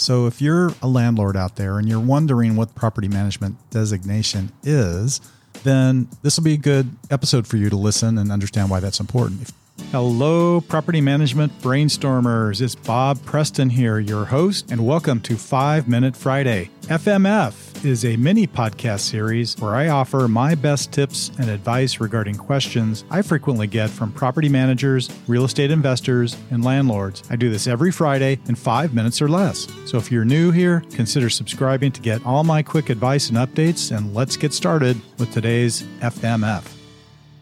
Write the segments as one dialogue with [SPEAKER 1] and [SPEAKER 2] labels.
[SPEAKER 1] So if you're a landlord out there and you're wondering what property management designation is, then this will be a good episode for you to listen and understand why that's important. Hello, property management brainstormers. It's Bob Preston here, your host, and welcome to 5 Minute Friday. FMF is a mini podcast series where I offer my best tips and advice regarding questions I frequently get from property managers, real estate investors, and landlords. I do this every Friday in five minutes or less. So if you're new here, consider subscribing to get all my quick advice and updates, and let's get started with today's FMF.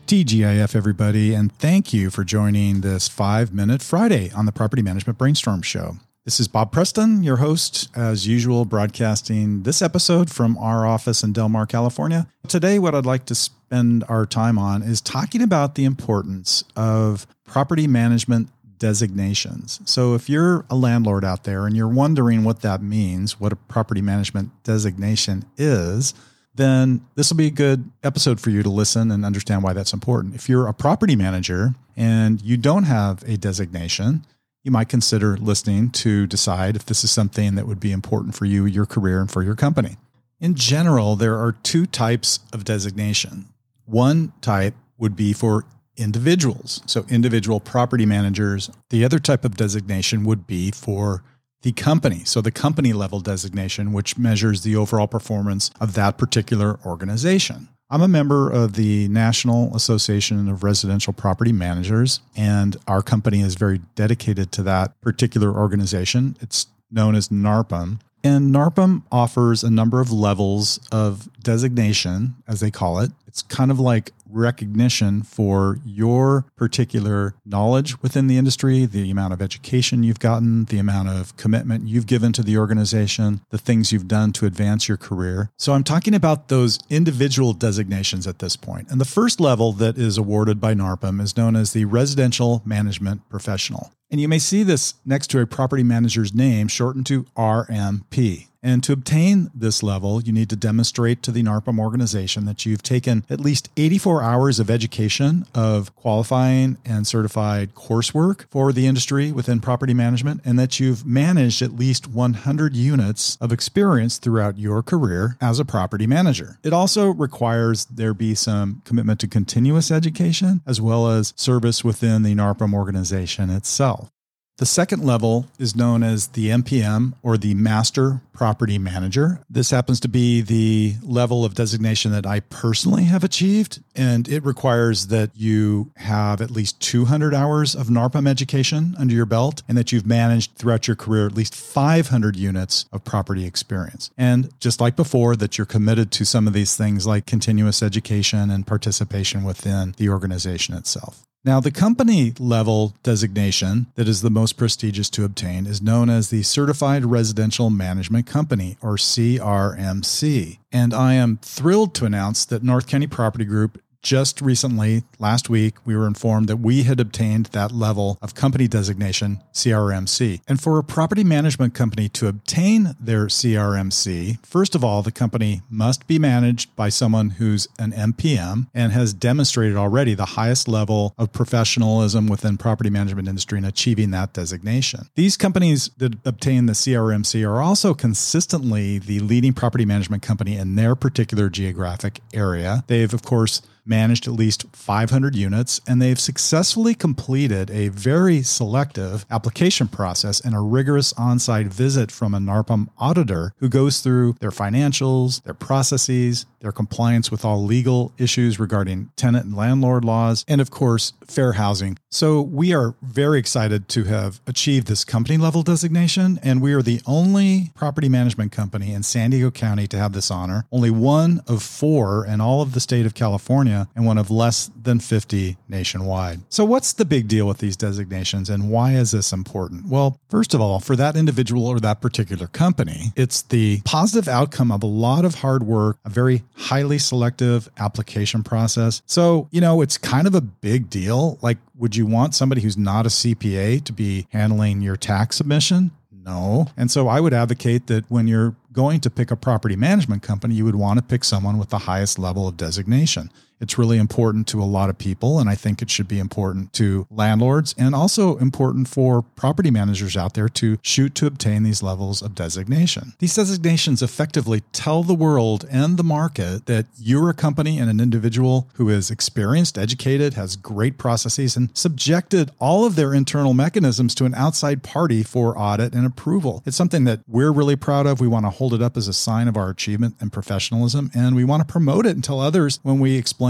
[SPEAKER 1] TGIF, everybody, and thank you for joining this five minute Friday on the Property Management Brainstorm Show. This is Bob Preston, your host, as usual, broadcasting this episode from our office in Del Mar, California. Today, what I'd like to spend our time on is talking about the importance of property management designations. So, if you're a landlord out there and you're wondering what that means, what a property management designation is, then this will be a good episode for you to listen and understand why that's important. If you're a property manager and you don't have a designation, you might consider listening to decide if this is something that would be important for you, your career, and for your company. In general, there are two types of designation. One type would be for individuals, so individual property managers. The other type of designation would be for the company. So the company level designation, which measures the overall performance of that particular organization. I'm a member of the National Association of Residential Property Managers, and our company is very dedicated to that particular organization. It's known as NARPM. And NARPM offers a number of levels of designation, as they call it. It's kind of like recognition for your particular knowledge within the industry, the amount of education you've gotten, the amount of commitment you've given to the organization, the things you've done to advance your career. So I'm talking about those individual designations at this point. And the first level that is awarded by NARPM is known as the Residential Management Professional. And you may see this next to a property manager's name shortened to RMP. And to obtain this level, you need to demonstrate to the NARPM organization that you've taken at least 84 hours of education of qualifying and certified coursework for the industry within property management, and that you've managed at least 100 units of experience throughout your career as a property manager. It also requires there be some commitment to continuous education as well as service within the NARPM organization itself. The second level is known as the MPM or the Master Property Manager. This happens to be the level of designation that I personally have achieved, and it requires that you have at least 200 hours of NARPM education under your belt and that you've managed throughout your career at least 500 units of property experience. And just like before, that you're committed to some of these things like continuous education and participation within the organization itself. Now, the company level designation that is the most prestigious to obtain is known as the Certified Residential Management Company, or CRMC. And I am thrilled to announce that North County Property Group just recently, last week, we were informed that we had obtained that level of company designation, CRMC. And for a property management company to obtain their CRMC, first of all, the company must be managed by someone who's an MPM and has demonstrated already the highest level of professionalism within property management industry in achieving that designation. These companies that obtain the CRMC are also consistently the leading property management company in their particular geographic area. They've, of course, managed at least 500 units, and they've successfully completed a very selective application process and a rigorous on site visit from a NARPM auditor who goes through their financials, their processes, their compliance with all legal issues regarding tenant and landlord laws, and of course, fair housing. So we are very excited to have achieved this company level designation, and we are the only property management company in San Diego County to have this honor. Only one of four in all of the state of California, and one of less than 50 nationwide. So, what's the big deal with these designations, and why is this important? Well, first of all, for that individual or that particular company, it's the positive outcome of a lot of hard work, a very highly selective application process. So, you know, it's kind of a big deal. Like, would you want somebody who's not a CPA to be handling your tax submission? No. And so I would advocate that when you're going to pick a property management company, you would want to pick someone with the highest level of designation. It's really important to a lot of people. And I think it should be important to landlords and also important for property managers out there to shoot to obtain these levels of designation. These designations effectively tell the world and the market that you're a company and an individual who is experienced, educated, has great processes, and subjected all of their internal mechanisms to an outside party for audit and approval. It's something that we're really proud of. We want to hold it up as a sign of our achievement and professionalism, and we want to promote it and tell others when we explain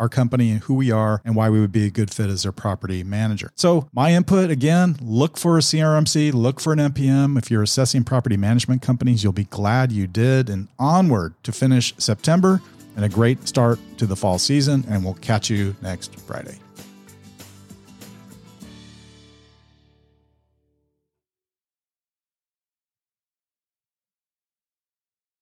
[SPEAKER 1] our company and who we are and why we would be a good fit as their property manager. So, my input again look for a CRMC, look for an MPM. If you're assessing property management companies, you'll be glad you did. And onward to finish September and a great start to the fall season. And we'll catch you next Friday.